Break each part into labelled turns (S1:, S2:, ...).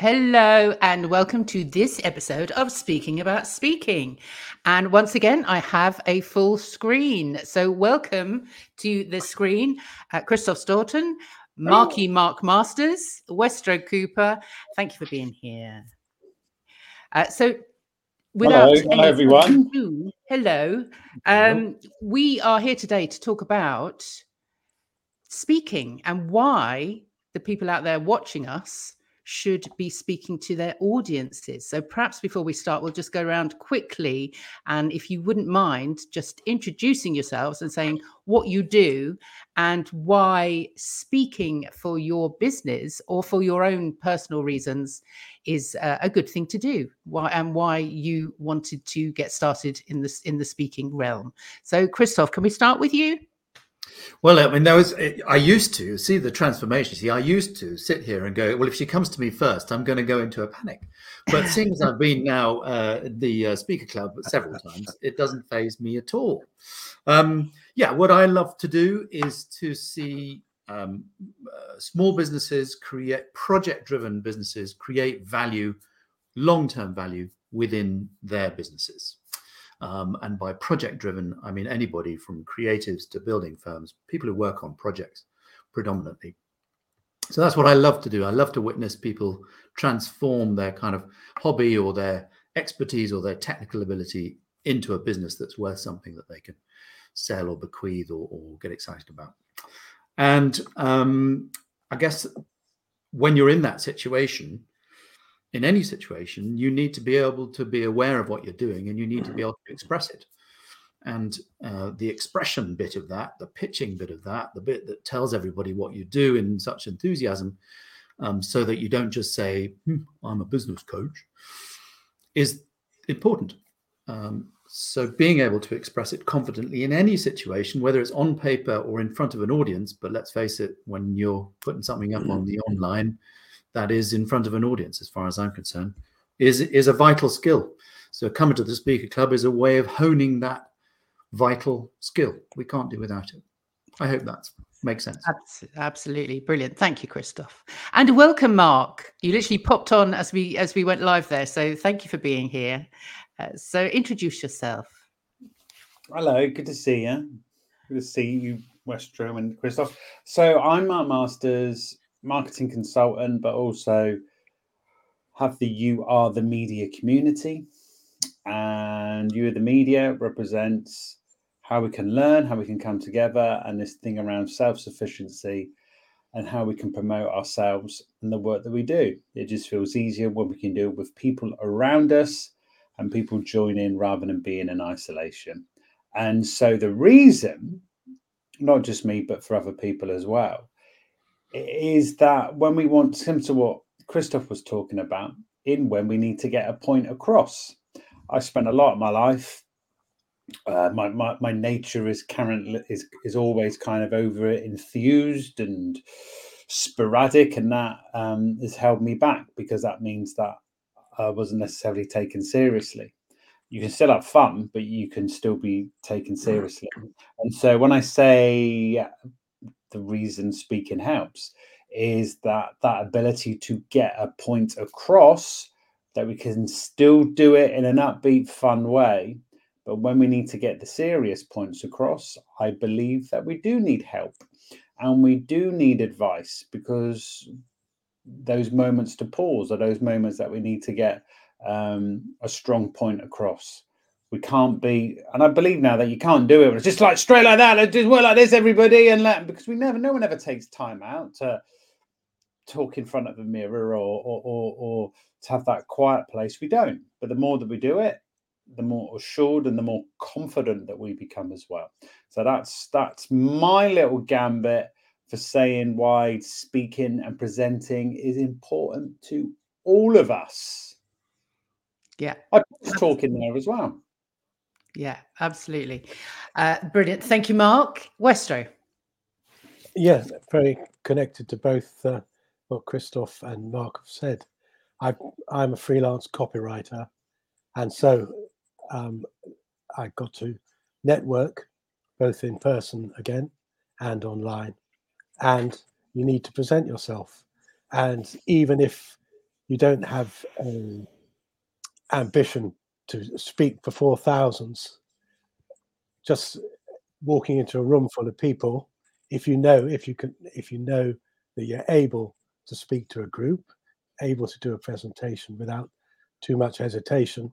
S1: Hello, and welcome to this episode of Speaking About Speaking. And once again, I have a full screen. So, welcome to the screen uh, Christophe Stourton, Marky Mark Masters, Westrow Cooper. Thank you for being here. Uh, so,
S2: without hello, hello everyone.
S1: Ado, hello. Um, we are here today to talk about speaking and why the people out there watching us should be speaking to their audiences. So perhaps before we start, we'll just go around quickly. And if you wouldn't mind just introducing yourselves and saying what you do and why speaking for your business or for your own personal reasons is uh, a good thing to do. Why and why you wanted to get started in this in the speaking realm. So Christophe, can we start with you?
S2: Well, I mean, there was. I used to see the transformation. See, I used to sit here and go, "Well, if she comes to me first, I'm going to go into a panic." But seeing as I've been now uh, the uh, speaker club several times, it doesn't phase me at all. Um, yeah, what I love to do is to see um, uh, small businesses create project-driven businesses create value, long-term value within their businesses. Um, and by project driven, I mean anybody from creatives to building firms, people who work on projects predominantly. So that's what I love to do. I love to witness people transform their kind of hobby or their expertise or their technical ability into a business that's worth something that they can sell or bequeath or, or get excited about. And um, I guess when you're in that situation, in any situation, you need to be able to be aware of what you're doing and you need to be able to express it. And uh, the expression bit of that, the pitching bit of that, the bit that tells everybody what you do in such enthusiasm, um, so that you don't just say, hmm, I'm a business coach, is important. Um, so being able to express it confidently in any situation, whether it's on paper or in front of an audience, but let's face it, when you're putting something up on the online, that is in front of an audience, as far as I'm concerned, is is a vital skill. So coming to the speaker club is a way of honing that vital skill. We can't do without it. I hope that makes sense.
S1: Absolutely brilliant. Thank you, Christophe, and welcome, Mark. You literally popped on as we as we went live there. So thank you for being here. Uh, so introduce yourself.
S3: Hello, good to see you. Good to see you, Westrow and Christophe. So I'm Mark Masters marketing consultant, but also have the You Are the Media community. And You Are the Media represents how we can learn, how we can come together, and this thing around self sufficiency and how we can promote ourselves and the work that we do. It just feels easier when we can do it with people around us and people join in rather than being in isolation. And so the reason, not just me, but for other people as well, is that when we want similar to what Christophe was talking about, in when we need to get a point across. I spent a lot of my life. Uh, my, my my nature is currently is is always kind of over enthused and sporadic, and that um, has held me back because that means that I wasn't necessarily taken seriously. You can still have fun, but you can still be taken seriously. And so when I say the reason speaking helps is that that ability to get a point across that we can still do it in an upbeat fun way. But when we need to get the serious points across i believe that we do need help. And we do need advice because those moments to pause are those moments that we need to get um, a strong point across we can't be and i believe now that you can't do it it's just like straight like that let's just work like this everybody and let because we never no one ever takes time out to talk in front of a mirror or or, or, or to have that quiet place. We don't but the more that we do it the more assured and the more confident that we become as well. So that's that's my little gambit for saying why speaking and presenting is important to all of us.
S1: Yeah.
S3: I was talking there as well
S1: yeah, absolutely. Uh, brilliant. Thank you, Mark. Westrow.
S4: Yes, very connected to both uh, what Christophe and Mark have said. I, am a freelance copywriter, and so um, I got to network both in person again and online. And you need to present yourself. And even if you don't have an ambition to speak before thousands, just walking into a room full of people, if you know if you can if you know that you're able to speak to a group, able to do a presentation without too much hesitation,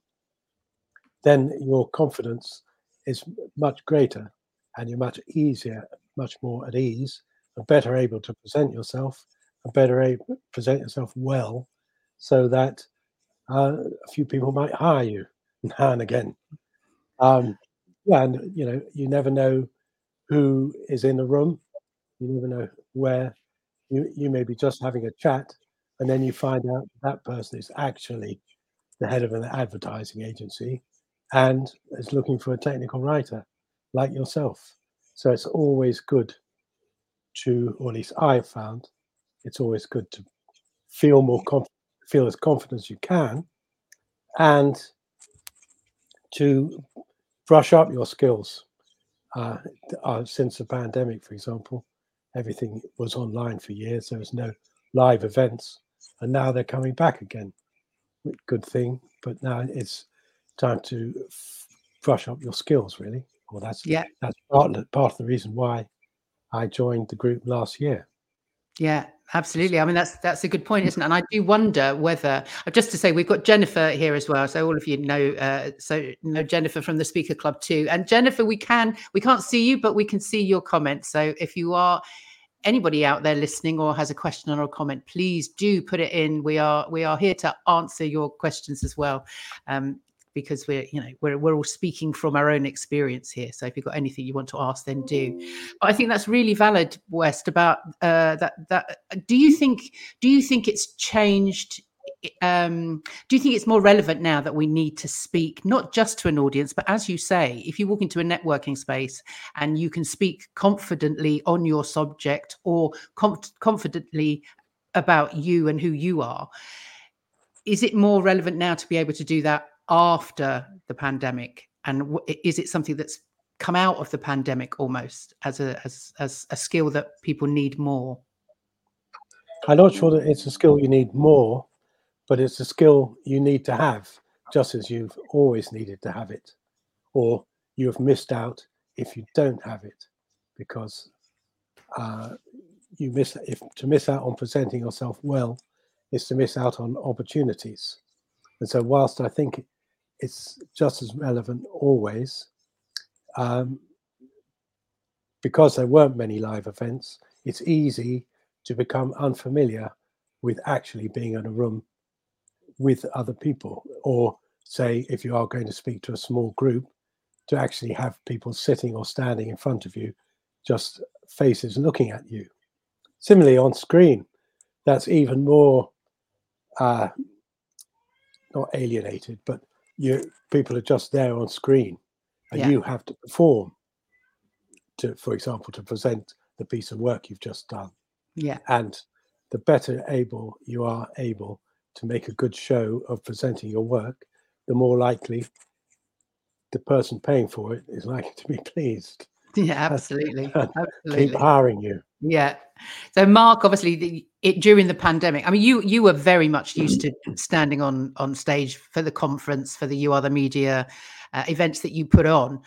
S4: then your confidence is much greater and you're much easier, much more at ease, and better able to present yourself and better able to present yourself well so that uh, a few people might hire you now and again. Um, yeah, and you know, you never know who is in the room. You never know where you you may be just having a chat, and then you find out that person is actually the head of an advertising agency and is looking for a technical writer like yourself. So it's always good to, or at least I've found, it's always good to feel more confident, feel as confident as you can, and to brush up your skills. Uh, uh, since the pandemic, for example, everything was online for years. There was no live events, and now they're coming back again. Good thing, but now it's time to f- brush up your skills. Really, well, that's
S1: yeah,
S4: that's part of, part of the reason why I joined the group last year.
S1: Yeah, absolutely. I mean, that's that's a good point, isn't it? And I do wonder whether, uh, just to say, we've got Jennifer here as well. So all of you know, uh, so know Jennifer from the Speaker Club too. And Jennifer, we can we can't see you, but we can see your comments. So if you are anybody out there listening or has a question or a comment, please do put it in. We are we are here to answer your questions as well. Um, because we're you know we're, we're all speaking from our own experience here. So if you've got anything you want to ask then do. But i think that's really valid west about uh, that that do you think do you think it's changed um, do you think it's more relevant now that we need to speak not just to an audience but as you say if you walk into a networking space and you can speak confidently on your subject or confidently about you and who you are is it more relevant now to be able to do that after the pandemic? And w- is it something that's come out of the pandemic almost as a as, as a skill that people need more?
S4: I'm not sure that it's a skill you need more but it's a skill you need to have just as you've always needed to have it. Or you have missed out if you don't have it because uh, you miss if to miss out on presenting yourself well is to miss out on opportunities. And so whilst i think it's just as relevant always. Um, because there weren't many live events, it's easy to become unfamiliar with actually being in a room with other people. Or, say, if you are going to speak to a small group, to actually have people sitting or standing in front of you, just faces looking at you. Similarly, on screen, that's even more uh, not alienated, but you people are just there on screen and yeah. you have to perform to for example to present the piece of work you've just done.
S1: Yeah.
S4: And the better able you are able to make a good show of presenting your work the more likely the person paying for it is likely to be pleased.
S1: Yeah absolutely. Absolutely.
S4: keep hiring you
S1: yeah. So Mark, obviously, the, it during the pandemic. I mean, you you were very much used to standing on on stage for the conference, for the You Are the Media uh, events that you put on.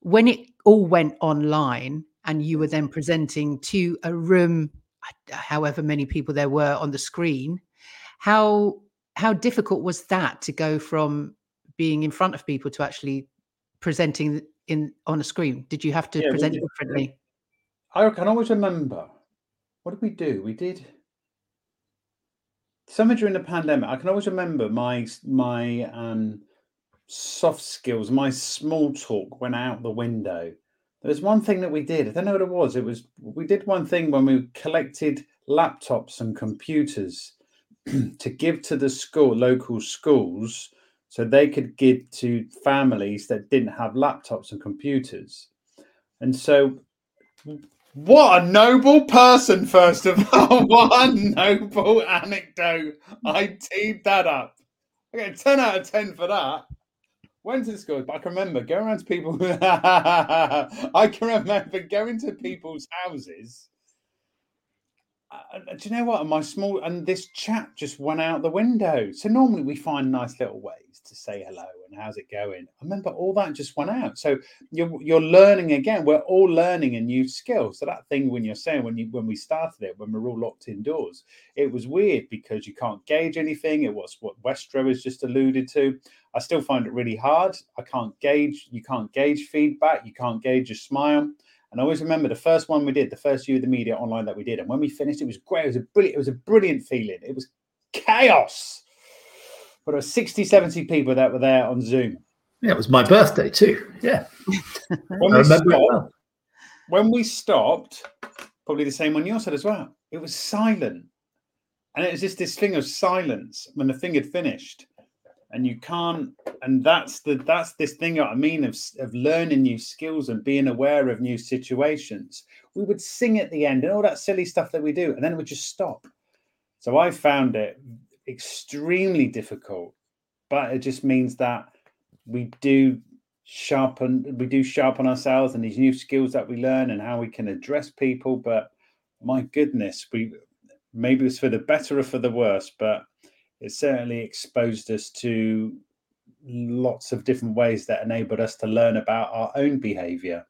S1: When it all went online, and you were then presenting to a room, however many people there were on the screen, how how difficult was that to go from being in front of people to actually presenting in on a screen? Did you have to yeah, present differently?
S3: I can always remember. What did we do? We did something during the pandemic. I can always remember my my um, soft skills, my small talk went out the window. There was one thing that we did. I don't know what it was. It was we did one thing when we collected laptops and computers to give to the school local schools so they could give to families that didn't have laptops and computers. And so what a noble person, first of all. what a noble anecdote. I teed that up. I get 10 out of 10 for that. Went to school, but I can remember going around to people. I can remember going to people's houses do you know what? My small and this chat just went out the window. So normally we find nice little ways to say hello and how's it going. I remember all that just went out. So you're you're learning again. We're all learning a new skill. So that thing when you're saying when you when we started it, when we we're all locked indoors, it was weird because you can't gauge anything. It was what Westrow has just alluded to. I still find it really hard. I can't gauge. You can't gauge feedback. You can't gauge a smile. And I always remember the first one we did, the first of the media online that we did. And when we finished, it was great. It was a brilliant, it was a brilliant feeling. It was chaos. But there were 60, 70 people that were there on Zoom.
S2: Yeah, it was my birthday too. Yeah.
S3: when, we stopped, well. when we stopped, probably the same on your side as well, it was silent. And it was just this thing of silence when the thing had finished and you can't and that's the that's this thing i mean of, of learning new skills and being aware of new situations. We would sing at the end and all that silly stuff that we do and then it would just stop. So i found it extremely difficult but it just means that we do sharpen we do sharpen ourselves and these new skills that we learn and how we can address people. But my goodness we maybe it's for the better or for the worse but it certainly exposed us to lots of different ways that enabled us to learn about our own behavior.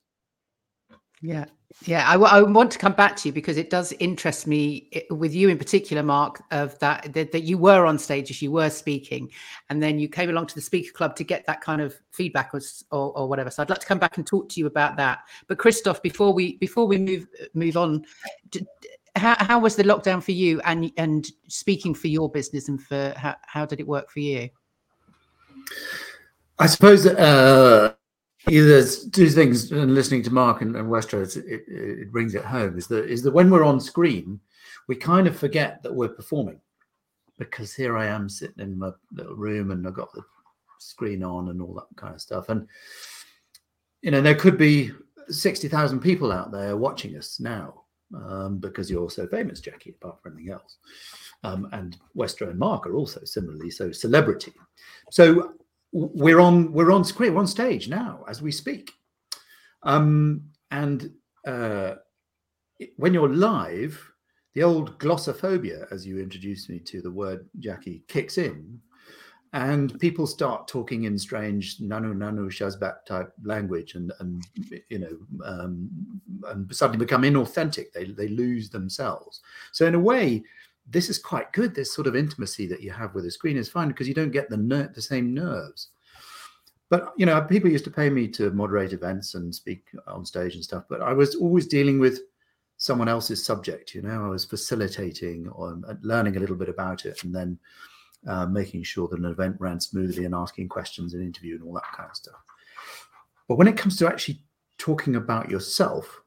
S1: Yeah, yeah. I, I want to come back to you because it does interest me eh, with you in particular, Mark, of that, that, that you were on stage as you were speaking, and then you came along to the speaker club to get that kind of feedback or, or, or whatever. So I'd like to come back and talk to you about that. But Christophe, before we before we move move on, how, how was the lockdown for you and and speaking for your business and for how, how did it work for you?
S2: I suppose uh there's two things and listening to mark and, and it, it, brings it home is that is that when we're on screen we kind of forget that we're performing. Because here i am sitting in my little room and i've got the screen on and all that kind of stuff. And you know there could be 60,000 people out there watching us now um, because you're so famous, Jackie, apart from anything else. Um, and Westrow and Mark are also similarly so celebrity. So we're on we're on screen, we're on stage now as we speak. Um, and uh, when you're live, the old glossophobia, as you introduced me to the word, Jackie, kicks in and people start talking in strange nanu nanu shazbot type language and and you know um, and suddenly become inauthentic. They they lose themselves. So in a way this is quite good this sort of intimacy that you have with a screen. Is fine because you don't get the ner- the same nerves. But you know people used to pay me to moderate events and speak on stage and stuff but i was always dealing with someone else's subject you know. I was facilitating or learning a little bit about it and then uh, making sure that an event ran smoothly and asking questions and interview and all that kind of stuff. But when it comes to actually talking about yourself,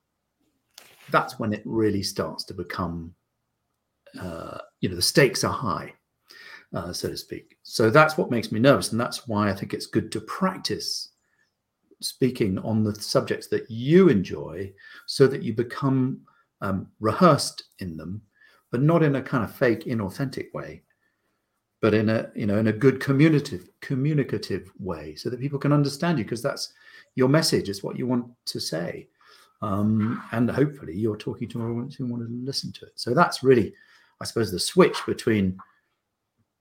S2: that's when it really starts to become, uh, you know, the stakes are high, uh, so to speak. So that's what makes me nervous. And that's why I think it's good to practice speaking on the subjects that you enjoy so that you become um, rehearsed in them, but not in a kind of fake, inauthentic way but in a you know in a good communicative communicative way so that people can understand you because that's your message it's what you want to say. Um, and hopefully you're talking to audience who want to listen to it. So that's really i suppose the switch between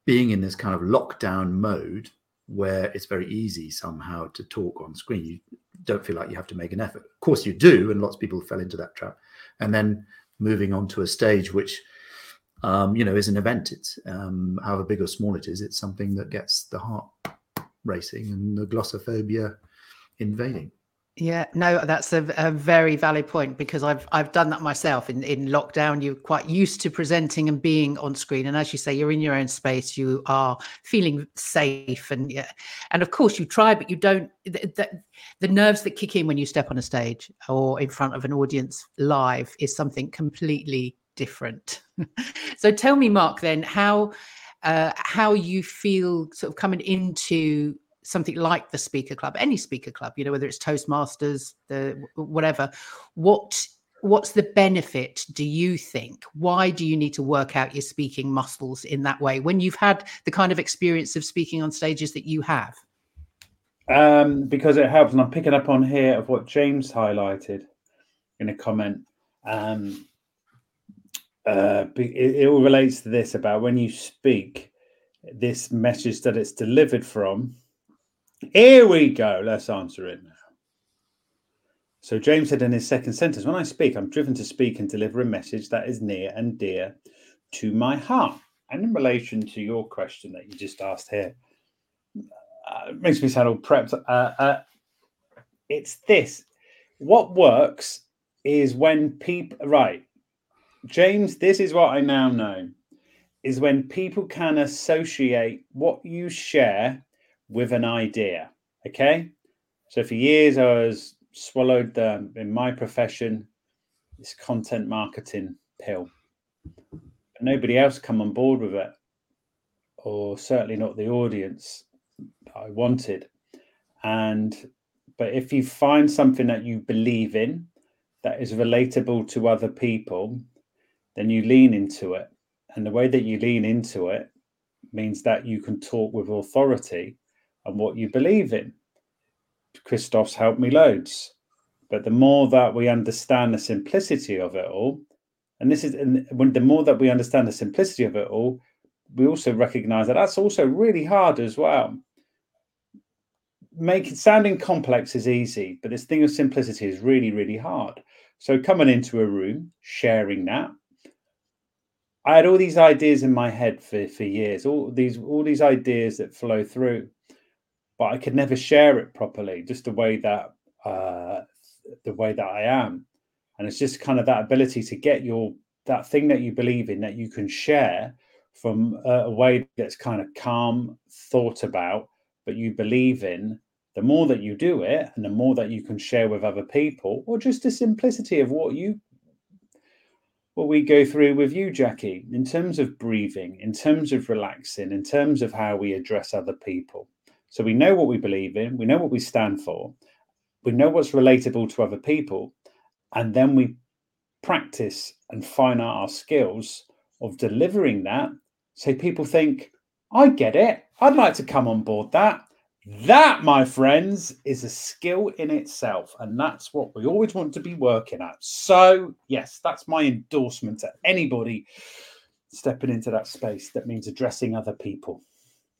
S2: being in this kind of lockdown mode where it's very easy somehow to talk on screen. You don't feel like you have to make an effort. Of course you do and lots of people fell into that trap. And then moving on to a stage which um, you know, is an event. It's um, however big or small it is, it's something that gets the heart racing and the glossophobia invading.
S1: Yeah, no, that's a, a, very valid point because I've I've done that myself in in lockdown. You're quite used to presenting and being on screen, and as you say, you're in your own space. You are feeling safe, and yeah, and of course you try, but you don't. The, the, the nerves that kick in when you step on a stage or in front of an audience live is something completely different. so tell me, Mark, then how uh, how you feel sort of coming into something like the speaker club, any speaker club, you know, whether it's Toastmasters, the whatever. What what's the benefit do you think why do you need to work out your speaking muscles in that way when you've had the kind of experience of speaking on stages that you have
S3: um, because it helps and i'm picking up on here of what james highlighted in a comment um, uh, it, it all relates to this about when you speak, this message that it's delivered from. Here we go. Let's answer it now. So James said in his second sentence, when I speak, I'm driven to speak and deliver a message that is near and dear to my heart. And in relation to your question that you just asked here, uh, it makes me sound all prepped. Uh, uh, it's this. What works is when people, right, James, this is what I now know is when people can associate what you share with an idea. Okay. So for years, I was swallowed the, in my profession this content marketing pill. But nobody else come on board with it, or certainly not the audience I wanted. And but if you find something that you believe in that is relatable to other people, then you lean into it. And the way that you lean into it means that you can talk with authority and what you believe in. Christophe's helped me loads. But the more that we understand the simplicity of it all, and this is and when the more that we understand the simplicity of it all, we also recognize that that's also really hard as well. Making sounding complex is easy, but this thing of simplicity is really, really hard. So coming into a room, sharing that, I had all these ideas in my head for, for years, all these all these ideas that flow through, but I could never share it properly, just the way that uh, the way that I am, and it's just kind of that ability to get your that thing that you believe in that you can share from a, a way that's kind of calm, thought about, but you believe in. The more that you do it, and the more that you can share with other people, or just the simplicity of what you what we go through with you, Jackie, in terms of breathing, in terms of relaxing, in terms of how we address other people. So we know what we believe in, we know what we stand for, we know what's relatable to other people, and then we practice and fine out our skills of delivering that. So people think, I get it. I'd like to come on board that. That, my friends, is a skill in itself. And that's what we always want to be working at. So, yes, that's my endorsement to anybody stepping into that space that means addressing other people.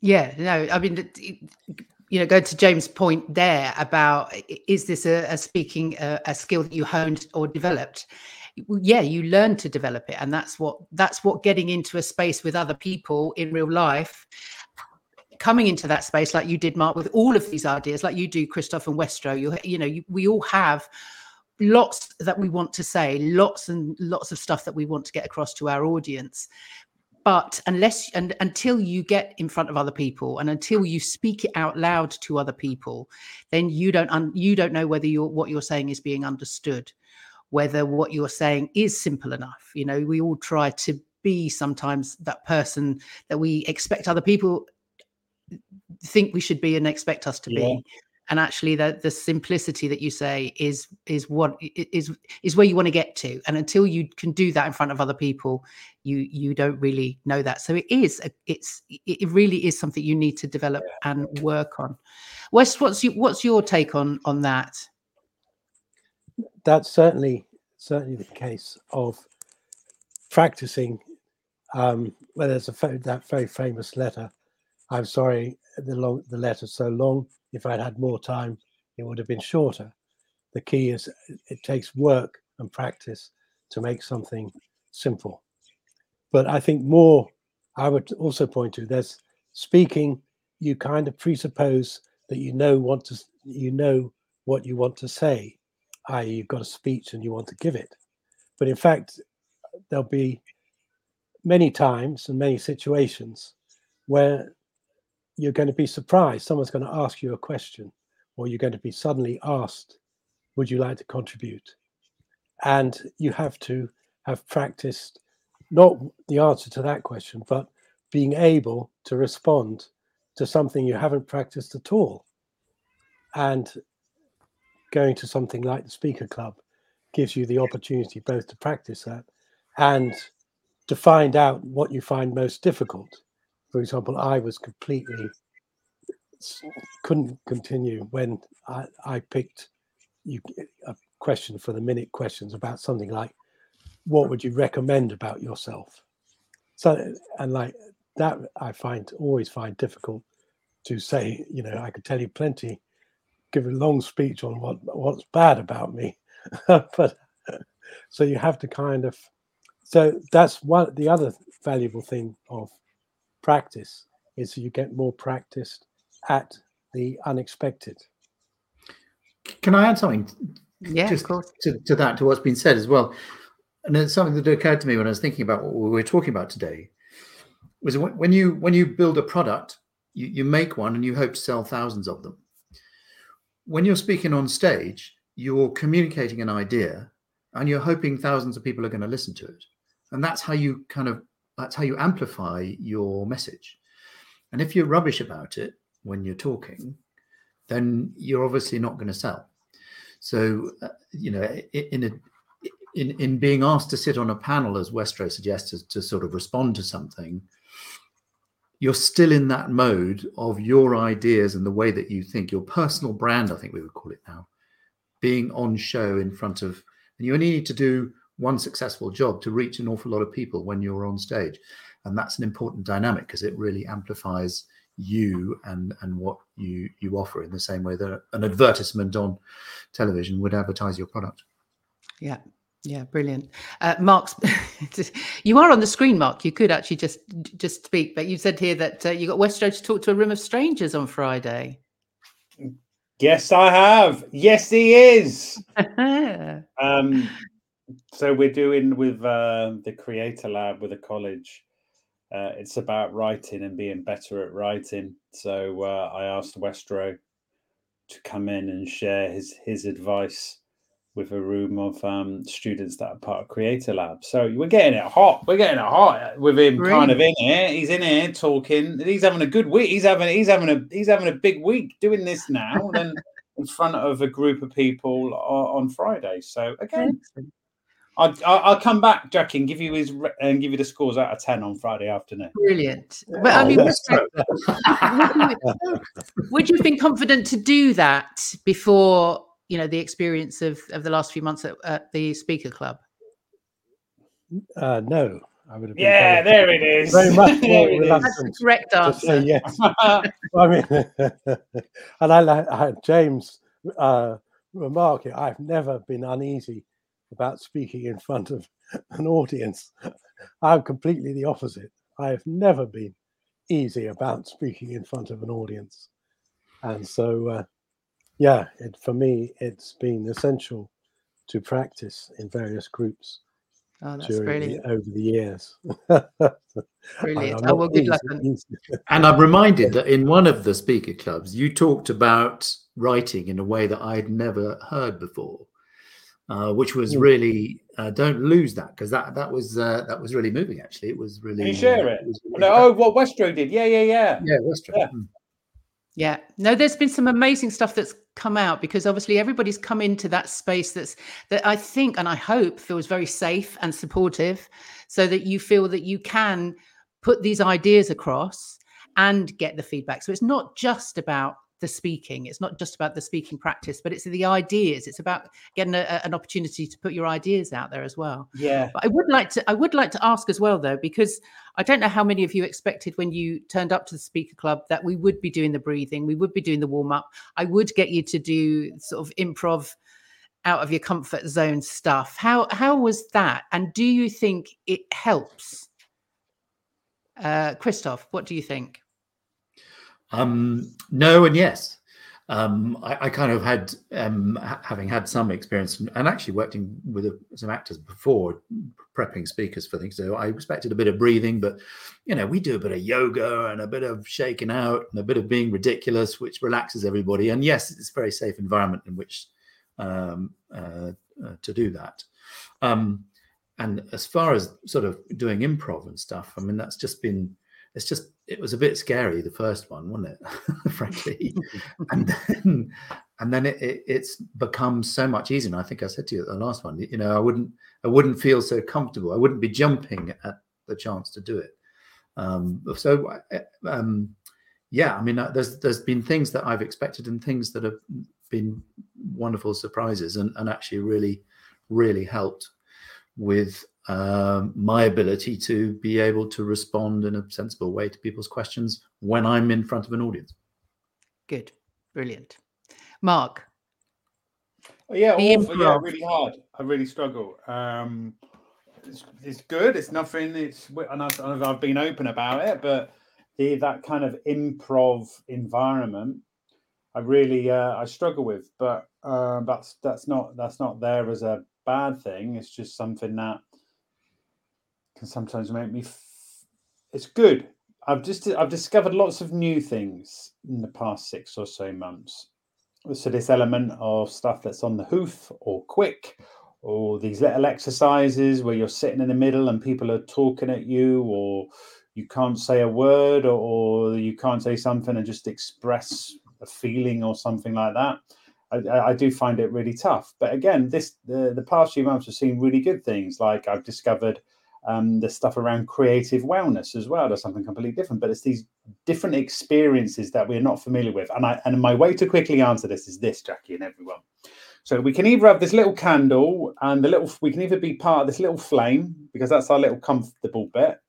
S1: Yeah, no, I mean, you know, go to James' point there about is this a, a speaking a, a skill that you honed or developed? yeah you learn to develop it and that's what that's what getting into a space with other people in real life coming into that space like you did, Mark, with all of these ideas, like you do, Christophe and Westrow. You, you know, you, we all have lots that we want to say, lots and lots of stuff that we want to get across to our audience. But unless and until you get in front of other people and until you speak it out loud to other people, then you don't un, you don't know whether you're what you're saying is being understood, whether what you're saying is simple enough. You know, we all try to be sometimes that person that we expect other people think we should be and expect us to yeah. be and actually the the simplicity that you say is is what is is where you want to get to. And until you can do that in front of other people you you don't really know that. So it is a, it's it really is something you need to develop and work on. Wes what's your, what's your take on on that?
S4: That's certainly certainly the case of practicing um well there's a that very famous letter I'm sorry the long the letter's so long. If I'd had more time, it would have been shorter. The key is it takes work and practice to make something simple. But I think more I would also point to there's speaking, you kind of presuppose that you know want to you know what you want to say, i.e., you've got a speech and you want to give it. But in fact, there'll be many times and many situations where you're going to be surprised. Someone's going to ask you a question, or you're going to be suddenly asked, Would you like to contribute? And you have to have practiced not the answer to that question, but being able to respond to something you haven't practiced at all. And going to something like the Speaker Club gives you the opportunity both to practice that and to find out what you find most difficult for example, I was completely couldn't continue when I, I picked you a question for the minute questions about something like what would you recommend about yourself? So, and like that, I find always find difficult to say. You know, I could tell you plenty, give a long speech on what what's bad about me, but so you have to kind of. So that's one. The other valuable thing of practice is you get more practiced at the unexpected.
S2: Can I add something?
S1: Yeah,
S2: just
S1: of course.
S2: To, to that, to what's been said as well. And it's something that occurred to me when I was thinking about what we were talking about today. Was when you when you build a product, you, you make one and you hope to sell thousands of them. When you're speaking on stage, you're communicating an idea and you're hoping thousands of people are going to listen to it. And that's how you kind of that's how you amplify your message. And if you're rubbish about it when you're talking, then you're obviously not going to sell. So, uh, you know, in a in in being asked to sit on a panel, as Westrow suggested, to sort of respond to something, you're still in that mode of your ideas and the way that you think, your personal brand, I think we would call it now, being on show in front of, and you only need to do one successful job to reach an awful lot of people when you're on stage. And that's an important dynamic because it really amplifies you and and what you you offer in the same way that an advertisement on television would advertise your product.
S1: Yeah. Yeah brilliant. Uh, mark's you are on the screen mark. You could actually just just speak but you said here that uh, you got westrow to talk to a room of strangers on friday.
S3: Yes i have. Yes he is. Um so we're doing with uh, the creator lab with a college uh, it's about writing and being better at writing. So uh, I asked Westrow to come in and share his his advice with a room of um, students that are part of Creator Lab. So we're getting it hot. We're getting it hot with him really? kind of in here. He's in here talking. He's having a good week. He's having he's having a he's having a big week doing this now. and in front of a group of people on Friday. So again, I'll, I'll come back, Jackie, and give you his and give you the scores out of ten on Friday afternoon.
S1: Brilliant. But I mean, would, you, would you have been confident to do that before you know the experience of of the last few months at, at the Speaker Club?
S4: Uh, no, I would have.
S3: yeah, there it is.
S4: Very much more reluctant.
S1: That's the correct answer.
S4: yes. I mean, and I like James uh, remark it. I've never been uneasy about speaking in front of an audience. I'm completely the opposite. I have never been easy about speaking in front of an audience. And so, uh, yeah, it, for me, it's been essential to practice in various groups
S1: oh, during
S4: the, over the years.
S1: brilliant. Oh, well, good luck.
S2: and I'm reminded that in one of the speaker clubs, you talked about writing in a way that I'd never heard before uh, which was hmm. really uh, don't lose that because that that was uh, that was really moving. Actually, it was really.
S3: Can you share it? it really no, oh, what Westrow did? Yeah, yeah, yeah.
S2: Yeah, Westrow.
S1: Yeah. Hmm. yeah. No, there's been some amazing stuff that's come out because obviously everybody's come into that space that's that I think and I hope feels very safe and supportive, so that you feel that you can put these ideas across and get the feedback. So it's not just about the speaking. It's not just about the speaking practice, but it's the ideas. It's about getting a, an opportunity to put your ideas out there as well.
S3: Yeah.
S1: But I would like to I would like to ask as well though, because I don't know how many of you expected when you turned up to the speaker club that we would be doing the breathing, we would be doing the warm up. I would get you to do sort of improv out of your comfort zone stuff. How how was that? And do you think it helps? Uh Christophe, what do you think?
S2: Um, no, and yes. Um, I, I, kind of had, um, ha- having had some experience and actually working with a, some actors before, prepping speakers for things. So I expected a bit of breathing, but you know, we do a bit of yoga and a bit of shaking out and a bit of being ridiculous, which relaxes everybody. And yes, it's a very safe environment in which um, uh, uh, to do that. Um, and as far as sort of doing improv and stuff, I mean, that's just been it's just it was a bit scary the first one wasn't it frankly? And then and then it, it, it's become so much easier. And i think i said to you the last one you know i wouldn't i wouldn't feel so comfortable. I wouldn't be jumping at the chance to do it. Um, so um, yeah i mean uh, there's there's been things that i've expected and things that have been wonderful surprises and, and actually really really helped with um, my ability to be able to respond in a sensible way to people's questions when I'm in front of an audience.
S1: Good, brilliant, Mark.
S3: Yeah, awful, yeah, really hard. I really struggle. Um, it's, it's good. It's nothing. It's and I've, I've been open about it, but the that kind of improv environment, I really uh, I struggle with. But uh, that's that's not that's not there as a bad thing. It's just something that can sometimes make me. F- it's good. I've just I've discovered lots of new things in the past six or so months. So this element of stuff that's on the hoof or quick or these little exercises where you're sitting in the middle and people are talking at you or you can't say a word or, or you can't say something and just express a feeling or something like that I, I, do find it really tough but again this the, the past few months have seen really good things like i've discovered um, the stuff around creative wellness as well or something completely different but it's these different experiences that we're not familiar with and i and my way to quickly answer this is this jackie and everyone so we can either have this little candle and the little, we can either be part of this little flame because that's our little comfortable bit,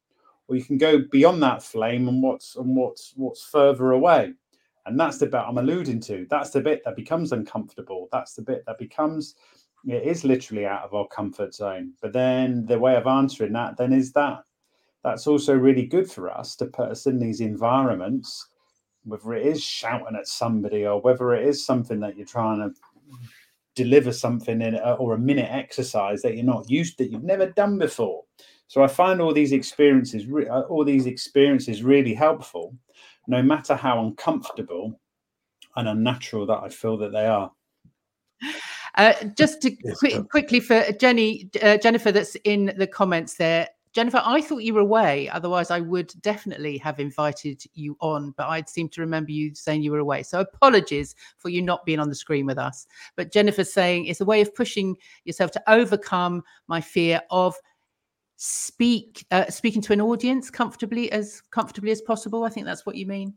S3: or you can go beyond that flame and what's and what's what's further away. And that's the bit I'm alluding to. That's the bit that becomes uncomfortable. That's the bit that becomes it is literally out of our comfort zone. But then the way of answering that then is that that's also really good for us to put us in these environments, whether it is shouting at somebody or whether it is something that you're trying to deliver something in a, or a minute exercise that you're not used that you've never done before. So I find all these experiences, uh, all these experiences, really helpful, no matter how uncomfortable and unnatural that I feel that they are.
S1: Uh, just to quickly for Jenny, uh, Jennifer, that's in the comments there. Jennifer, I thought you were away. Otherwise, I would definitely have invited you on. But I seem to remember you saying you were away. So apologies for you not being on the screen with us. But Jennifer's saying it's a way of pushing yourself to overcome my fear of speak uh, speaking to an audience comfortably as comfortably as possible. I think that's what you mean.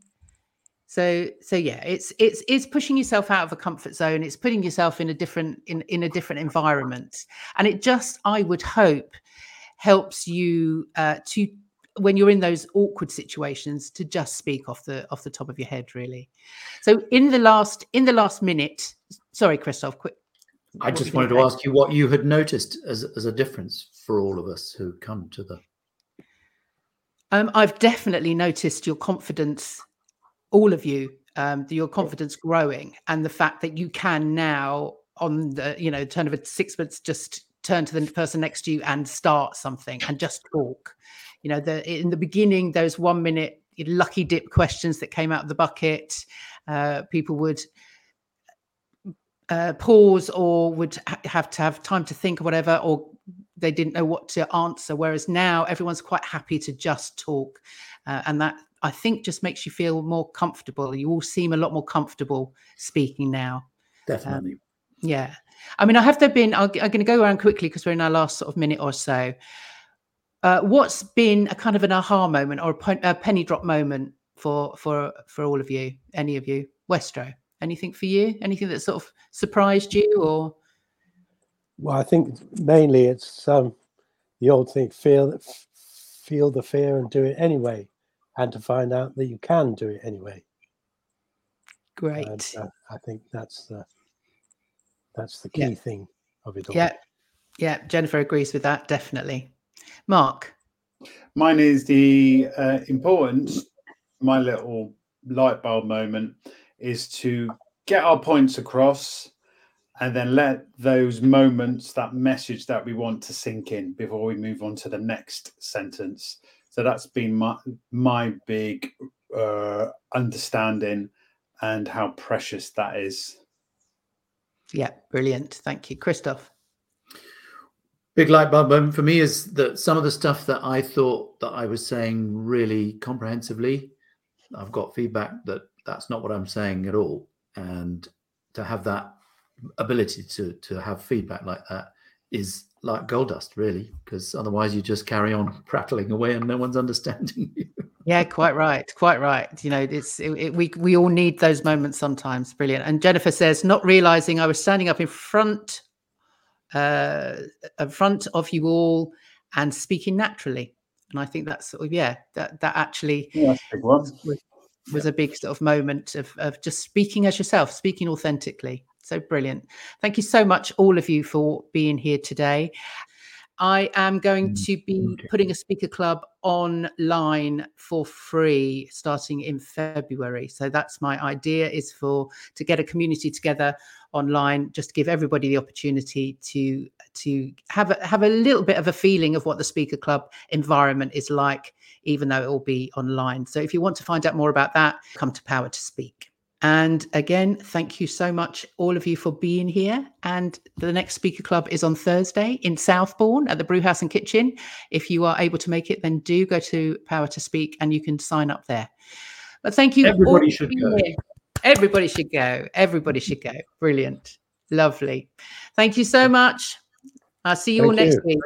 S1: So so yeah, it's it's it's pushing yourself out of a comfort zone. It's putting yourself in a different in in a different environment. And it just I would hope helps you uh, to when you're in those awkward situations to just speak off the off the top of your head really so in the last in the last minute sorry christophe quick
S2: i just wanted to ask you what you had noticed as, as a difference for all of us who come to the
S1: um, i've definitely noticed your confidence all of you um, your confidence growing and the fact that you can now on the you know turn of a six months, just turn to the person next to you and start something and just talk. You know, the in the beginning, those one minute lucky dip questions that came out of the bucket, uh, people would uh, pause or would ha- have to have time to think or whatever, or they didn't know what to answer. Whereas now everyone's quite happy to just talk. Uh, and that I think just makes you feel more comfortable. You all seem a lot more comfortable speaking now.
S2: Definitely.
S1: Um, yeah. I mean, I have there been, I'm, going to go around quickly because we're in our last sort of minute or so. Uh, what's been a kind of an aha moment or a, a, penny drop moment for for for all of you, any of you? Westrow, anything for you? Anything that sort of surprised you or?
S4: Well, I think mainly it's um, the old thing: feel feel the fear and do it anyway, and to find out that you can do it anyway.
S1: Great. And, uh,
S4: I think that's the that's the key yeah. thing of it all.
S1: Yeah. Yeah. Jennifer agrees with that. Definitely. Mark.
S3: Mine is the uh, importance, my little light bulb moment is to get our points across and then let those moments, that message that we want to sink in before we move on to the next sentence. So that's been my my big uh, understanding and how precious that is.
S1: Yeah, brilliant. Thank you, Christophe.
S2: Big light bulb moment for me is that some of the stuff that I thought that I was saying really comprehensively, I've got feedback that that's not what I'm saying at all, and to have that ability to to have feedback like that is like gold dust, really, because otherwise you just carry on prattling away and no one's understanding you.
S1: Yeah, quite right, quite right. You know, it's it, it, we we all need those moments sometimes. Brilliant. And Jennifer says, not realizing I was standing up in front, uh, in front of you all, and speaking naturally. And I think that's sort of yeah, that that actually
S3: Yeah, that's a big one.
S1: was, was a big sort of moment of of just speaking as yourself, speaking authentically. So brilliant. Thank you so much, all of you, for being here today. I am going
S2: Mm,
S1: to be
S2: okay.
S1: putting a speaker club online for free starting in February. So that's my idea is for to get a community together online, just to give everybody the opportunity to to have a, have a little bit of a feeling of what the speaker club environment is like, even though it will be online. So if you want to find out more about that, come to Power to Speak. And again, thank you so much, all of you, for being here. And the next speaker club is on Thursday in Southbourne at the Brewhouse and Kitchen. If you are able to make it, then do go to Power to Speak and you can sign up there. But thank you.
S2: Everybody should go.
S1: here. Everybody should go. Everybody should go. Brilliant. Lovely. Thank you so much. I'll see you all next
S4: you.
S1: week.